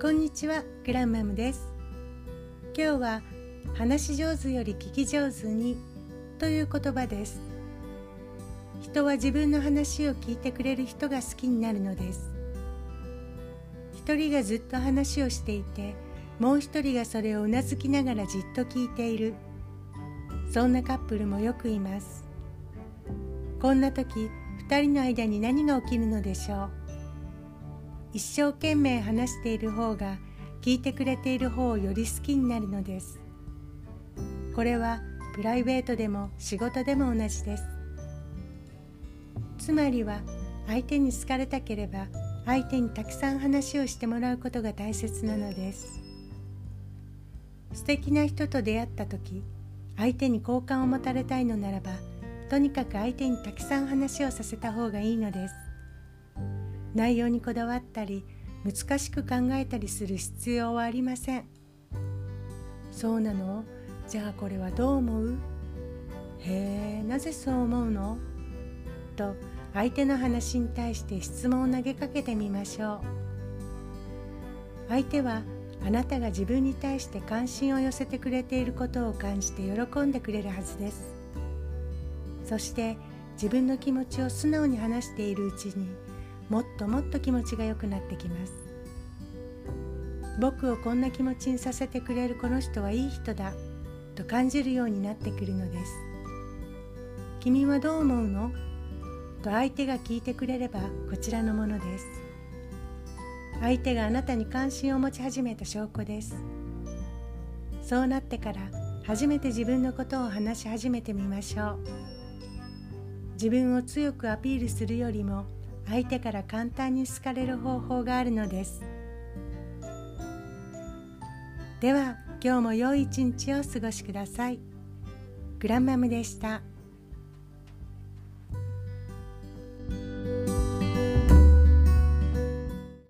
こんにちはグランマムです。今日は話し上手より聞き上手にという言葉です。人は自分の話を聞いてくれる人が好きになるのです。一人がずっと話をしていてもう一人がそれをうなずきながらじっと聞いている。そんなカップルもよくいます。こんな時二人の間に何が起きるのでしょう。一生懸命話している方が聞いてくれている方をより好きになるのです。これはプライベートでも仕事でも同じです。つまりは相手に好かれたければ相手にたくさん話をしてもらうことが大切なのです。素敵な人と出会った時相手に好感を持たれたいのならばとにかく相手にたくさん話をさせた方がいいのです。内容にこだわったり難しく考えたりする必要はありません。そうなの？じゃあこれはどう思う？へえなぜそう思うの？と相手の話に対して質問を投げかけてみましょう。相手はあなたが自分に対して関心を寄せてくれていることを感じて喜んでくれるはずです。そして自分の気持ちを素直に話しているうちにもっともっと気持ちが良くなってきます。僕をこんな気持ちにさせてくれるこの人はいい人だと感じるようになってくるのです。君はどう思うの？と相手が聞いてくれればこちらのものです。相手があなたに関心を持ち始めた証拠です。そうなってから初めて自分のことを話し始めてみましょう。自分を強くアピールするよりも相手から簡単に好かれる方法があるのですでは今日も良い一日をお過ごしくださいグランマムでした。